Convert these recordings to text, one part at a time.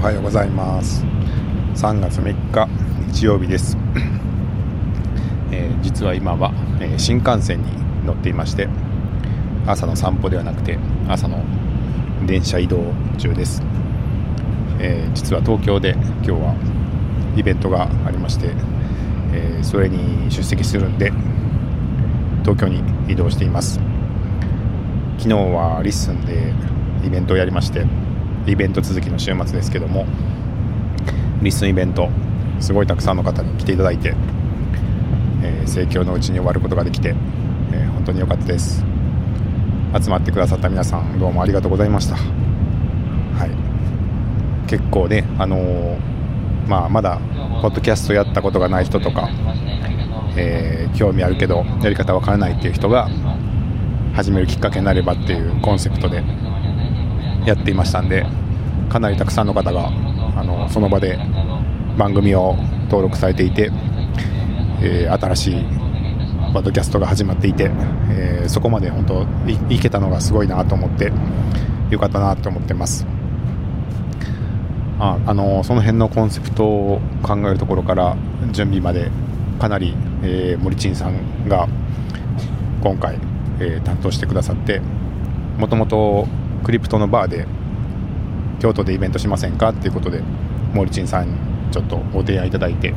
おはようございます。3月3日日曜日です、えー、実は今は、えー、新幹線に乗っていまして朝の散歩ではなくて朝の電車移動中です、えー、実は東京で今日はイベントがありまして、えそれに出席するんで東京に移動しています。昨日はリッスンでイベントをやりましてイベント続きの週末ですけどもリスンイベントすごいたくさんの方に来ていただいて、えー、盛況のうちに終わることができて、えー、本当に良かったです。集まってくださった皆さんどうもありがとうございました。はい。結構ねあのー、まあまだポッドキャストやったことがない人とか、えー、興味あるけどやり方わからないっていう人が始めるきっかけになればっていうコンセプトでやっていましたんでかなりたくさんの方があのその場で番組を登録されていて、えー、新しいポッドキャストが始まっていて、えー、そこまで本当いいけたのがすごいなと思ってよかったなと思ってます。ああのその辺のコンセプトを考えるところから準備までかなり、えー、森珍さんが今回、えー、担当してくださってもともとクリプトのバーで京都でイベントしませんかっていうことでモリチンさんにちょっとご提案いただいて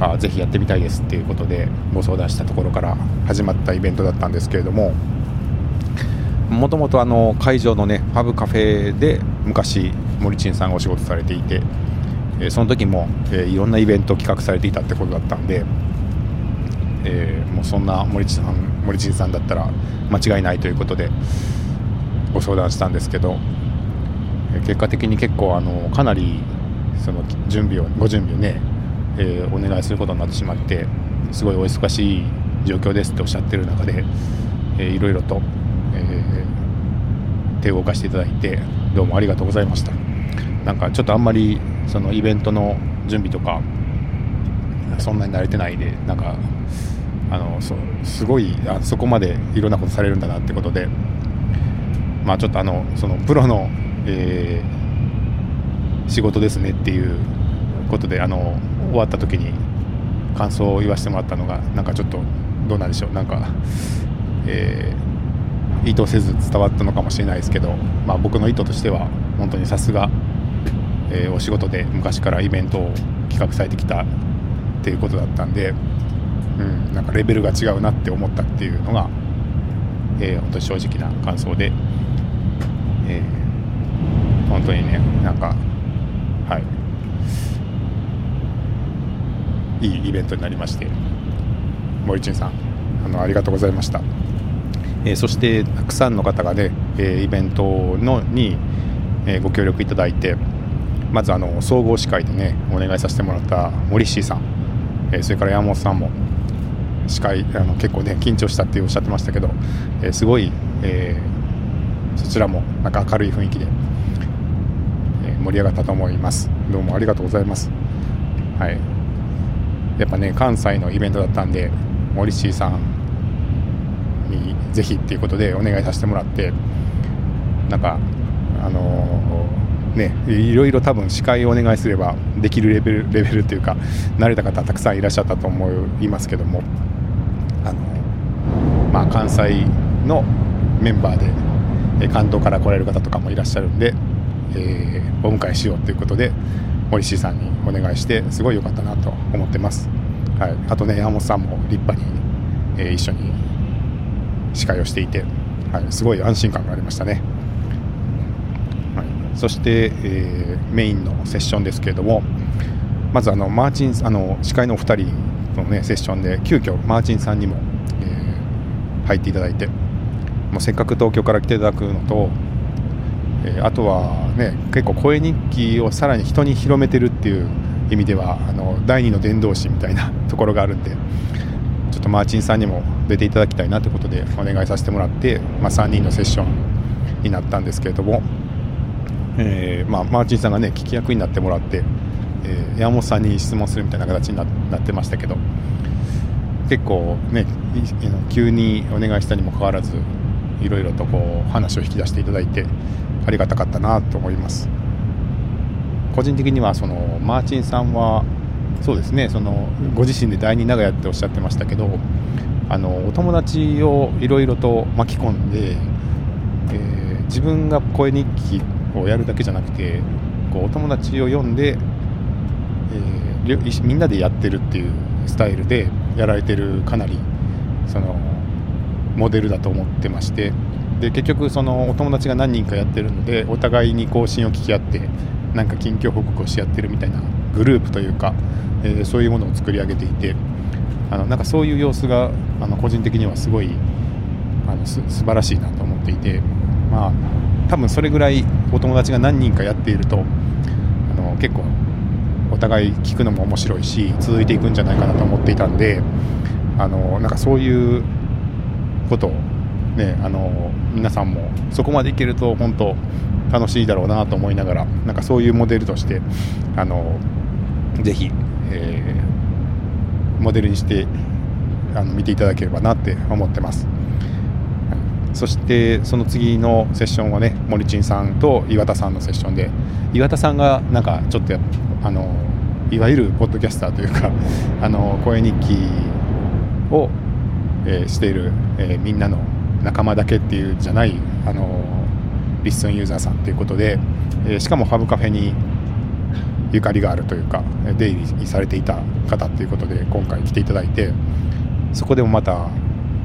あぜひやってみたいですっていうことでご相談したところから始まったイベントだったんですけれどももともと会場のねパブカフェで昔モリチンさんがお仕事されていてその時も、えいろんなイベントを企画されていたってことだったんで、えー、もうそんな森地さん森地さんだったら間違いないということでご相談したんですけど結果的に結構あのかなりその準備をご準備をね、えー、お願いすることになってしまってすごいお忙しい状況ですっておっしゃってる中で、えー、いろいろと、えー、手を動かしていただいてどうもありがとうございました。なんかちょっとあんまりそのイベントの準備とかそんなに慣れてないでなんかあのそうすごいあそこまでいろんなことされるんだなってことでまあ、ちょっとあのそのプロの、えー、仕事ですねっていうことであの終わった時に感想を言わせてもらったのがなんかちょっとどうなんでしょうなんか、えー、意図せず伝わったのかもしれないですけど、まあ、僕の意図としては本当にさすが、えー、お仕事で昔からイベントを企画されてきたっていうことだったんで、うん、なんかレベルが違うなって思ったっていうのが、えー、本当に正直な感想で。えー、本当にねなんかはい。いいイベントになりまして森珍さんあのありがとうございました、えー、そしてたくさんの方がね、えー、イベントのに、えー、ご協力いただいてまずあの総合司会でねお願いさせてもらった森氏さん、え、それから山本さんも司会あの結構ね緊張したっておっしゃってましたけど、え、すごい、えー、そちらもなんか明るい雰囲気で、え盛り上がったと思います。どうもありがとうございます。はい。やっぱね関西のイベントだったんで森氏さんにぜひっていうことでお願いさせてもらってなんかあのー、ねいろいろ多分司会をお願いすればできるレベルレベルというか慣れた方たくさんいらっしゃったと思いますけどもあのまあ関西のメンバーで関東から来られる方とかもいらっしゃるんで、えー、お迎えしようということで森氏さんにお願いしてすごい良かったなと思ってます、はい、あとね山本さんも立派に、えー、一緒に司会をしていて、はい、すごい安心感がありましたね、はい、そして、えー、メインのセッションですけれどもまずあのマーチンあの司会のお二人の、ね、セッションで急遽マーチンさんにも、えー、入っていただいてもうせっかく東京から来ていただくのと、えー、あとはね結構声日記をさらに人に広めてるっていう意味ではあの第二の伝道師みたいな ところがあるんでちょっとマーチンさんにも出ていただきたいなということでお願いさせてもらって、まあ、3人のセッションになったんですけれども、えーまあ、マーチンさんがね聞き役になってもらって、えー、山本さんに質問するみたいな形になってましたけど結構ね急にお願いしたにもかかわらずいろいろとこう話を引き出していただいてありがたかったなと思います。個人的にはそのマーチンさんはそうですねそのご自身で第二長屋っておっしゃってましたけどあのお友達をいろいろと巻き込んで、えー、自分が声日記をやるだけじゃなくてこうお友達を呼んで、えー、みんなでやってるっていうスタイルでやられてるかなりそのモデルだと思ってましてで結局そのお友達が何人かやってるのでお互いに更新を聞き合ってなんか近況報告をし合ってるみたいなグループというか、えー、そういうものを作り上げていてあのなんかそういう様子があの個人的にはすごいあのす素晴らしいなと思っていてまあ多分それぐらいお友達が何人かやっているとあの結構お互い聞くのも面白いし続いていくんじゃないかなと思っていたんであのなんかそういうことをねあの皆さんもそこまでいけると本当楽しいだろうなと思いながらなんかそういうモデルとしてあのぜひ、えー、モデルにしてあの見ていただければなって思ってます。そしてその次のセッションはね森珍さんと岩田さんのセッションで岩田さんがなんかちょっとあのいわゆるポッドキャスターというかあの声日記を、えー、している、えー、みんなの仲間だけっていうじゃないあのリッスンユーザーさんということで、えー、しかもファブカフェにゆかりがあるというか出入りされていた方ということで今回来ていただいてそこでもまた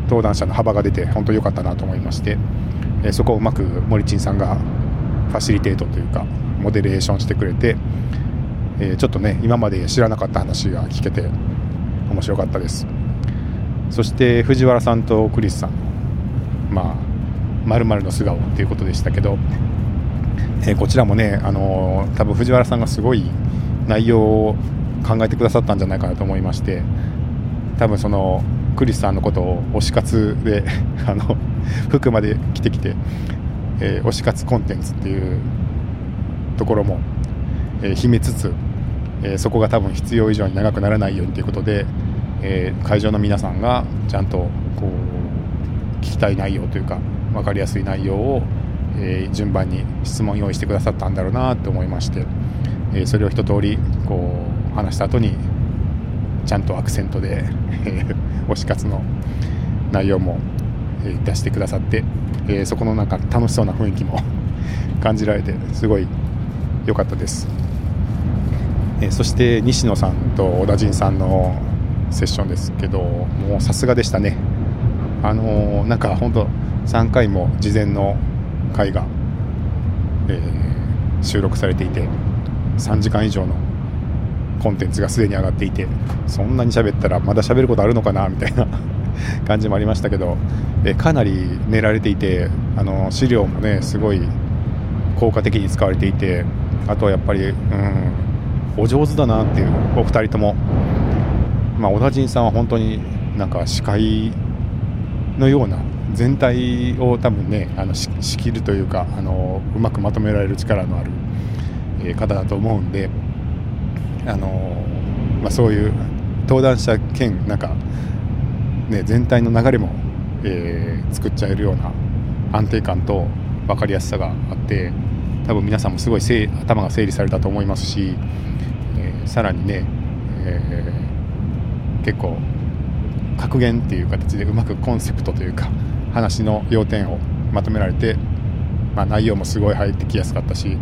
登壇者の幅が出て本当良かったなと思いまして、えー、そこをうまく森珍さんがファシリテートというかモデレーションしてくれて、えー、ちょっとね今まで知らなかった話が聞けて面白かったです。そして藤原さんとクリスさんまあまるの素顔っていうことでしたけど、えー、こちらもね、あのー、多分藤原さんがすごい内容を考えてくださったんじゃないかなと思いまして多分そのクリスさんのことを推し活で あの服まで着てきて、えー、推し活コンテンツっていうところも、えー、秘めつつ、えー、そこが多分必要以上に長くならないようにということで、えー、会場の皆さんがちゃんとこう聞きたい内容というか分かりやすい内容を、えー、順番に質問用意してくださったんだろうなと思いまして、えー、それを一通りこう話した後にちゃんとアクセントで推し活の内容も、出してくださって、えー、そこのなんか楽しそうな雰囲気も 感じられてすごい良かったです、え、そして西野さんと小田陣さんのセッションですけどもうさすがでしたね。あのー、なんか本当3回も事前の回が、えー、収録されていて3時間以上のコンテンツがすでに上がっていてそんなに喋ったらまだ喋ることあるのかなみたいな 感じもありましたけど、えかなり練られていてあの資料もねすごい効果的に使われていてあとはやっぱり、うん、お上手だなっていうお二人とも、まあ、小田陣さんは本当になんか司会のような全体を多分ねあの仕切るというかあのうまくまとめられる力のある、方だと思うんであの、まあ、そういう登壇者兼なんか、ね、全体の流れも、えー、作っちゃえるような安定感と分かりやすさがあって多分皆さんもすごい頭が整理されたと思いますし、えー、さらにね、えー、結構格言っていう形でうまくコンセプトというか話の要点をまとめられて、まあ、内容もすごい入ってきやすかったし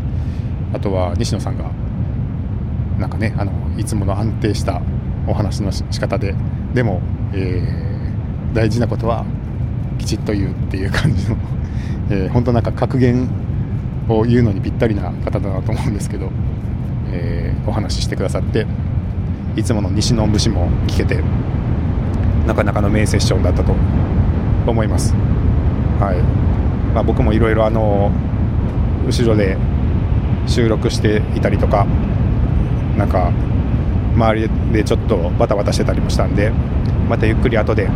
あとは西野さんがなんかねあのいつもの安定したお話の仕方ででも、えー、大事なことはきちっと言うっていう感じの、えー、本当なんか格言を言うのにぴったりな方だなと思うんですけど、えー、お話ししてくださっていつもの西の節も聞けてなかなかの名セッションだったと思います。はいまあ、僕もいろいろ後ろで収録していたりとかなんか周りでちょっとバタバタしてたりもしたんでまたゆっくり後で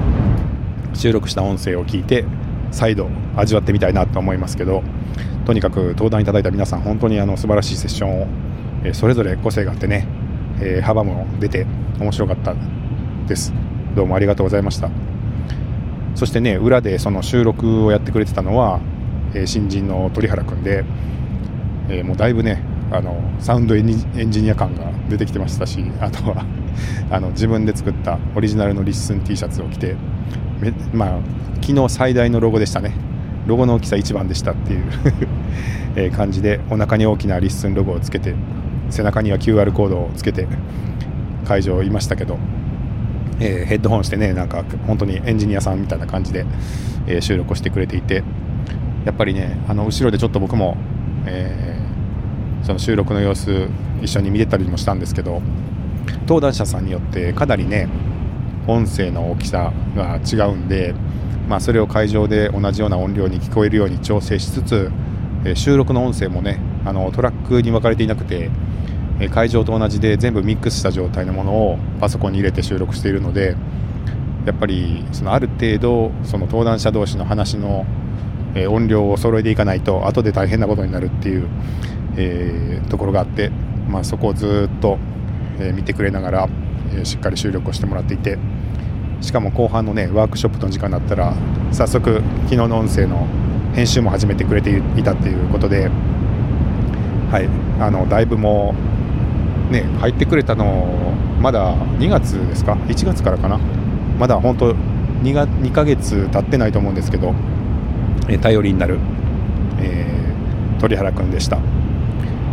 収録した音声を聞いて再度味わってみたいなと思いますけどとにかく登壇いただいた皆さん本当にあの素晴らしいセッションを、それぞれ個性があってね、えー、幅も出て面白かったです。どうもありがとうございました。そしてね裏でその収録をやってくれてたのは、えー、新人の鳥原君で、えー、もうだいぶねあのサウンドエンジニア感が出てきてましたしあとは あの自分で作ったオリジナルのリッスン T シャツを着てまあ昨日最大のロゴでしたね。ロゴの大きさ一番でしたっていう 感じでお腹に大きなリッスンロゴをつけて背中には QR コードをつけて会場いましたけど、えー、ヘッドホンしてねなんか本当にエンジニアさんみたいな感じで、えー、収録をしてくれていてやっぱりねあの後ろでちょっと僕も、えー、その収録の様子一緒に見てたりもしたんですけど登壇者さんによってかなりね音声の大きさが違うんで、まあ、それを会場で同じような音量に聞こえるように調整しつつ、え収録の音声もねあのトラックに分かれていなくて、会場と同じで全部ミックスした状態のものをパソコンに入れて収録しているのでやっぱりそのある程度その登壇者同士の話の、音量を揃えていかないと後で大変なことになるっていう、え、ところがあって、まあ、そこをずっと、え見てくれながら、えしっかり収録をしてもらっていて。しかも後半のねワークショップの時間だったら早速昨日の音声の編集も始めてくれていたっていうことではいあのだいぶもうね入ってくれたのまだ2月ですか？1月からかな？まだ本当 2, が2ヶ月経ってないと思うんですけど、え頼りになる、えー、鳥原君でした。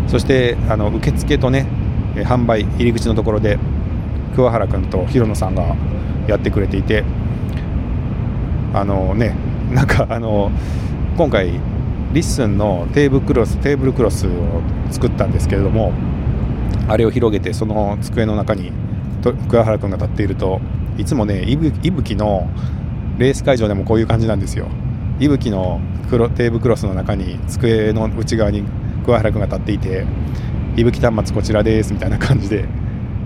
そしてあの受付とね販売入り口のところで桑原君と広野さんがやってくれていてあのねなんかあの今回リッスンのテーブルクロステーブルクロスを作ったんですけれどもあれを広げてその机の中に桑原君が立っているといつもねいぶきのレース会場でもこういう感じなんですよ。いぶきのテーブルクロスの中に机の内側に桑原君が立っていていぶき端末こちらですみたいな感じで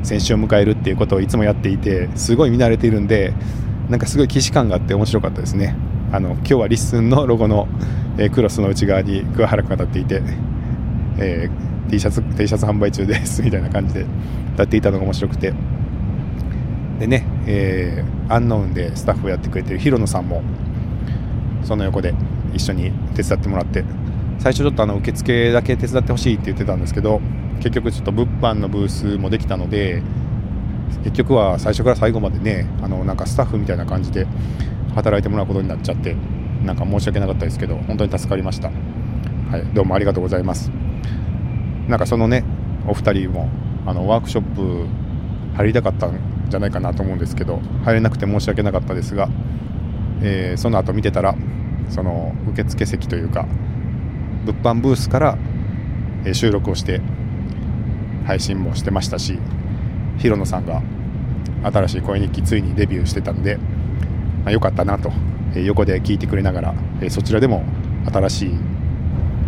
選手を迎えるっていうことをいつもやっていてすごい見慣れているんでなんかすごい既視感があって面白かったですね。あの今日はリッスンのロゴの、えー、クロスの内側に桑原君が立っていて、えー、T シャツ T シャツ販売中です みたいな感じで立っていたのが面白くて。でね、えー、アンノウンでスタッフをやってくれてる広野さんもその横で一緒に手伝ってもらって最初ちょっとあの受付だけ手伝ってほしいって言ってたんですけど結局ちょっと物販のブースもできたので結局は最初から最後までねあのなんかスタッフみたいな感じで働いてもらうことになっちゃってなんか申し訳なかったですけど本当に助かりました、はい、どうもありがとうございます。なんかそのねお二人もあのワークショップ入りたかったんじゃないかなと思うんですけど入れなくて申し訳なかったですが、えー、その後見てたらその受付席というか物販ブースから、え収録をして配信もしてましたし広野さんが新しい声日記ついにデビューしてたんで、まあ、よかったなと、え横で聞いてくれながら、えそちらでも新しい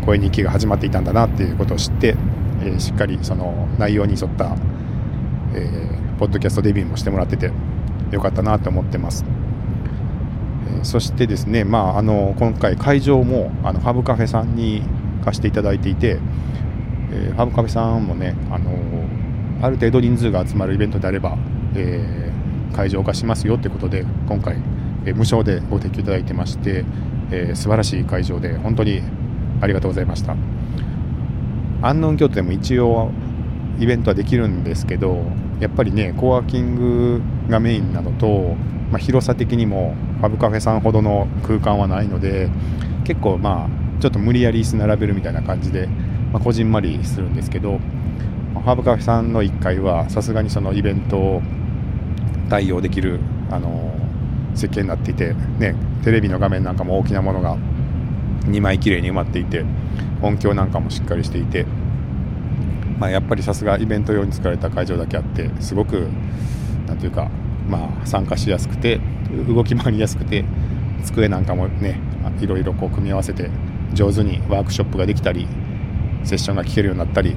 声日記が始まっていたんだなっていうことを知って、えしっかりその内容に沿った、え、ポッドキャストデビューもしてもらっててよかったなと思ってます。えそしてですね、まあ、あの今回会場もあのハブカフェさんに貸していただいていて、えー、ハブカフェさんもね、あの、ある程度人数が集まるイベントであれば、えー、会場化しますよということで今回、えー、無償でご提供いただいてまして、えー、素晴らしい会場で本当にありがとうございました安納京都でも一応イベントはできるんですけどやっぱりねコワーキングがメインなのと、まあ、広さ的にもファブカフェさんほどの空間はないので結構まあちょっと無理やり椅子並べるみたいな感じでまあ、こじんまりするんですけどハーブカフェさんの1階はさすがにそのイベントを対応できる、あの設計になっていて、ね、テレビの画面なんかも大きなものが2枚きれいに埋まっていて音響なんかもしっかりしていて、まあ、やっぱりさすがイベント用に作られた会場だけあってすごくなんていうか、まあ、参加しやすくて動き回りやすくて机なんかもねいろいろこう組み合わせて上手にワークショップができたりセッションが聞けるようになったり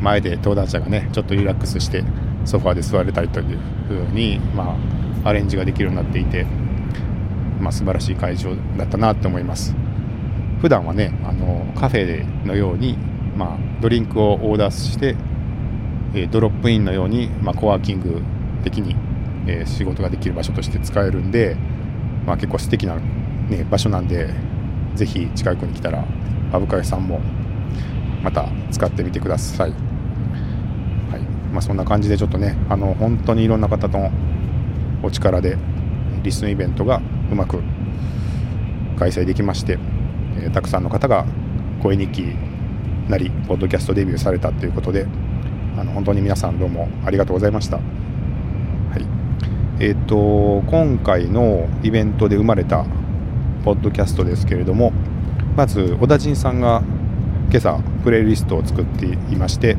前で登壇者がねちょっとリラックスしてソファーで座れたりというふうに、まあ、アレンジができるようになっていて、まあ、素晴らしい会場だったなと思います。普段はねあのカフェのように、まあ、ドリンクをオーダーしてえドロップインのように、まあ、コワーキング的に、え仕事ができる場所として使えるんで、まあ、結構素敵な、ね、場所なんでぜひ近くに来たらアブカゲさんもまた使ってみてください、はい。まあ、そんな感じでちょっとねあの本当にいろんな方のお力でリスンイベントがうまく開催できまして、え、たくさんの方が声日記なりポッドキャストデビューされたということであの本当に皆さんどうもありがとうございました。はいえーと、今回のイベントで生まれたポッドキャストですけれどもまず小田陣さんが今朝プレイリストを作っていまして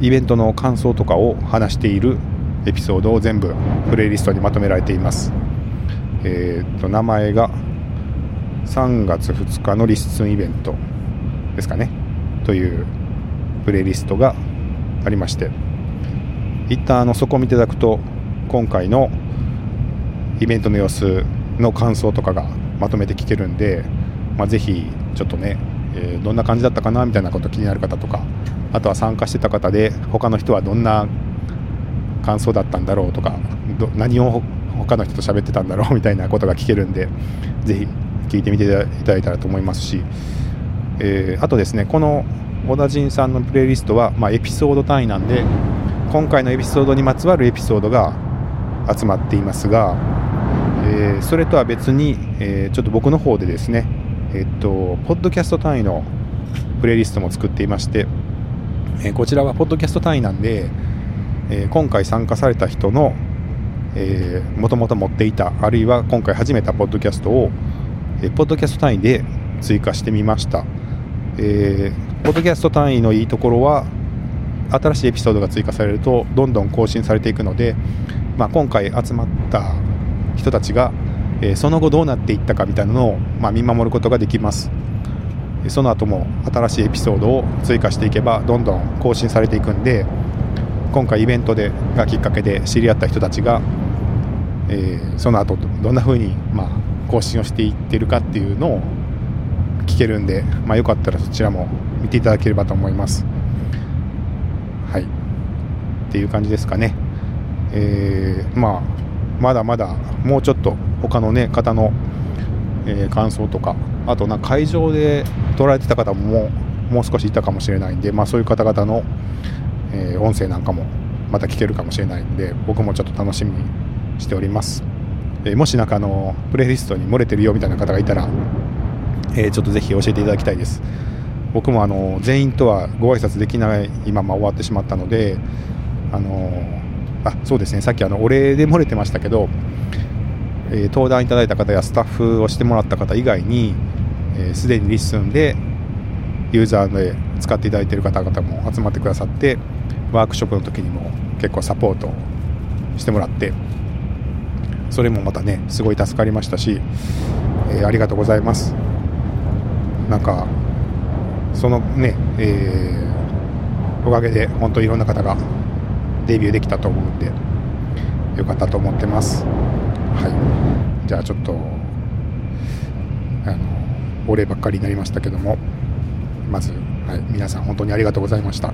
イベントの感想とかを話しているエピソードを全部プレイリストにまとめられています。えー、と名前が3月2日のリッスンイベントですかね。というプレイリストがありまして。一旦あのそこを見ていただくと今回のイベントの様子の感想とかがまとめて聞けるんで、まあ、ぜひちょっとね、えー、どんな感じだったかなみたいなこと気になる方とかあとは参加してた方で他の人はどんな感想だったんだろうとか何を他の人と喋ってたんだろうみたいなことが聞けるんでぜひ聞いてみていただいたらと思いますし、えー、あとですねこの小田陣さんのプレイリストは、まあ、エピソード単位なんで今回のエピソードにまつわるエピソードが集まっていますが、えー、それとは別に、えー、ちょっと僕の方でですねえっとポッドキャスト単位のプレイリストも作っていまして、えこちらはポッドキャスト単位なんで、え今回参加された人のもともと持っていたあるいは今回始めたポッドキャストを、え、ポッドキャスト単位で追加してみました、えー、ポッドキャスト単位のいいところは新しいエピソードが追加されるとどんどん更新されていくので、まあ、今回集まった人たちが、えー、その後どうなっていったかみたいなのを、まあ、見守ることができます。その後も新しいエピソードを追加していけばどんどん更新されていくんで今回イベントでがきっかけで知り合った人たちが、えー、その後どんな風にまあ更新をしていってるかっていうのを聞けるんで、まあ、よかったらそちらも見ていただければと思います。はいっていう感じですかね。えー、まあまだまだもうちょっと他のね方の、えー、感想とかあとな会場で撮られてた方ももう少しいたかもしれないんで、まあ、そういう方々のえー、音声なんかもまた聞けるかもしれないんで僕もちょっと楽しみにしております、え、もしなんかあのプレイリストに漏れてるよみたいな方がいたら、え、ちょっとぜひ教えていただきたいです。僕もあの全員とはご挨拶できないまま終わってしまったのであのあそうですね。さっきあのお礼で漏れてましたけど、え、登壇いただいた方やスタッフをしてもらった方以外にすで、えー、にリッスンでユーザーで使っていただいている方々も集まってくださってワークショップの時にも結構サポートしてもらってそれもまたねすごい助かりましたし、えー、ありがとうございます。なんかそのね、えー、おかげで本当いろんな方がデビューできたと思うんでよかったと思ってます。はい。じゃあちょっとあのお礼ばっかりになりましたけどもまず、はい、皆さん本当にありがとうございました。